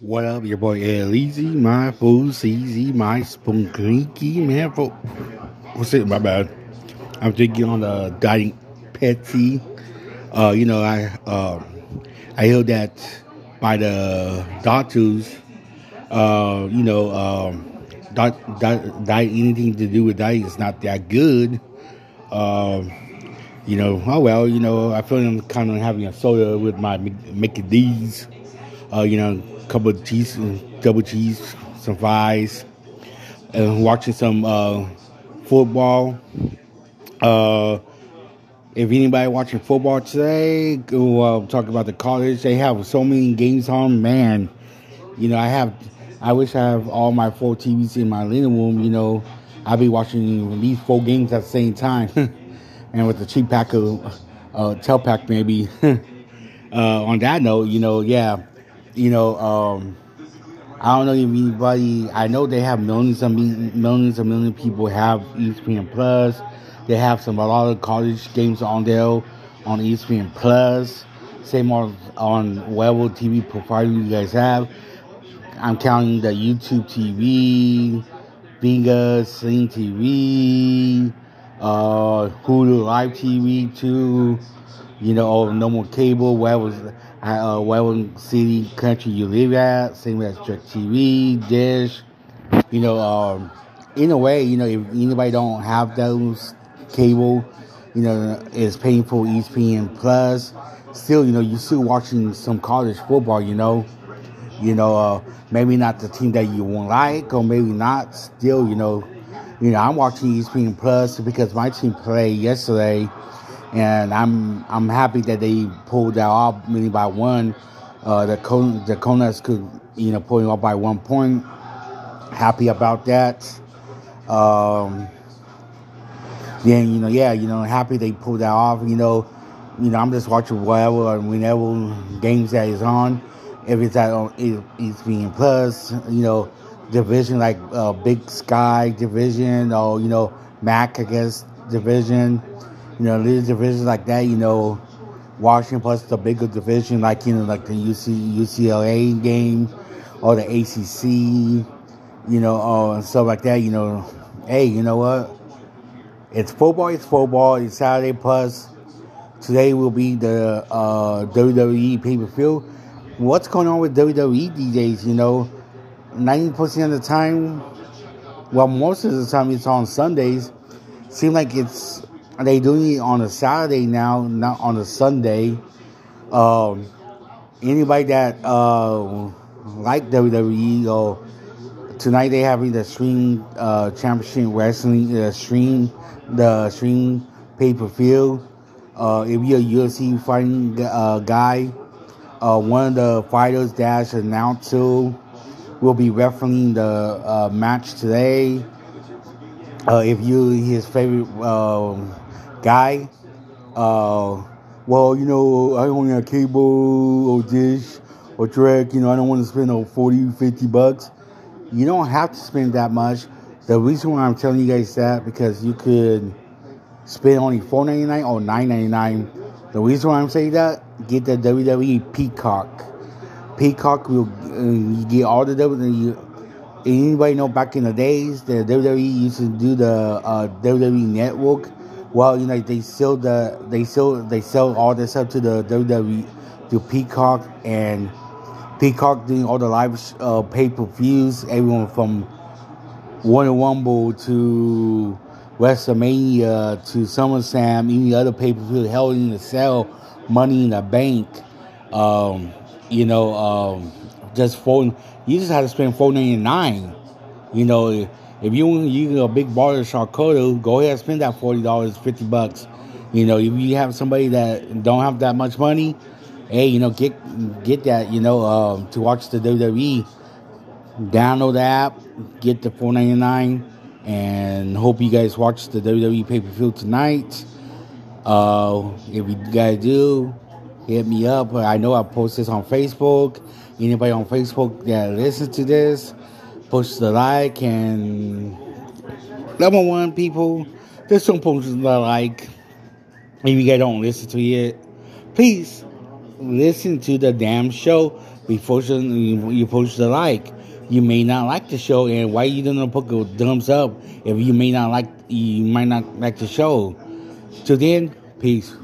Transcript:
What up, your boy El Easy, my fool, CZ, my spoon clinky, man. What's it? My bad. I'm thinking on the dieting Petsy. Uh, you know, I uh, I heard that by the doctors, uh, you know, um, diet, diet, diet, anything to do with diet is not that good. Uh, you know, oh well, you know, I feel I'm kind of having a soda with my Mickey D's. Uh, you know, a couple of cheese, double cheese, some fries, and watching some uh, football. Uh, if anybody watching football today, go uh, talk about the college. They have so many games on. Man, you know, I have. I wish I have all my four TVs in my living room. You know, I'll be watching these four games at the same time, and with the cheap pack of uh, tel pack maybe. uh, on that note, you know, yeah you know, um, I don't know if anybody. I know they have millions of millions of million people have ESPN Plus. They have some a lot of college games on there on ESPN Plus. Same on on whatever TV provider you guys have. I'm counting the YouTube TV, Binga, Sling TV, uh, Hulu Live TV too. You know, no more cable. Whatever uh, whatever city, country you live at, same as TV, Dish. You know, um, in a way, you know, if anybody don't have those cable, you know, it's painful. ESPN Plus. Still, you know, you still watching some college football. You know, you know, uh, maybe not the team that you want like, or maybe not. Still, you know, you know, I'm watching ESPN Plus because my team played yesterday and I'm I'm happy that they pulled that off, meaning by one. Uh, the Con- the Conuts could you know pulling off by one point. Happy about that. Um, then you know yeah you know happy they pulled that off. You know you know I'm just watching whatever and whenever games that is on. If it's at on ESPN Plus, you know division like uh, Big Sky division or you know Mac against division you know, these divisions like that, you know, Washington plus the bigger division like you know, like the UC UCLA game or the ACC, you know, or uh, stuff like that. You know, hey, you know what? It's football. It's football. It's Saturday plus. Today will be the uh, WWE pay per view. What's going on with WWE these days? You know, ninety percent of the time, well, most of the time it's on Sundays. Seems like it's they doing it on a Saturday now, not on a Sunday? Um, anybody that uh, like WWE or tonight they having the Stream uh, Championship Wrestling uh, Stream the Stream pay per view. Uh, if you're a UFC fighting uh, guy, uh, one of the fighters that's announced to will be refereeing the uh, match today. Uh, if you his favorite um, guy, uh, well, you know, I only have cable or dish or track, you know, I don't want to spend no 40, 50 bucks. You don't have to spend that much. The reason why I'm telling you guys that because you could spend only $4.99 or $9.99. The reason why I'm saying that, get the WWE Peacock. Peacock will uh, get all the WWE. Anybody know back in the days the WWE used to do the uh, WWE Network well, you know, they sell the they sell they sell all this stuff to the WWE to Peacock and Peacock doing all the live uh, pay per views, everyone from Royal Rumble to WrestleMania to SummerSlam, any other pay per view Hell in the Cell, Money in the Bank. Um, you know, um, just four. You just have to spend four ninety nine. You know if you you a big barber charcuterie, go ahead and spend that forty dollars, fifty bucks. You know, if you have somebody that don't have that much money, hey, you know, get get that, you know, uh, to watch the WWE. Download the app, get the four ninety nine, and hope you guys watch the WWE pay per view tonight. Uh, if you guys do, hit me up. I know I post this on Facebook. Anybody on Facebook that listens to this, push the like and number one people some posters that I like if you guys don't listen to it please listen to the damn show before you post the like. You may not like the show, and why you don't put a thumbs up if you may not like you might not like the show. So then, peace.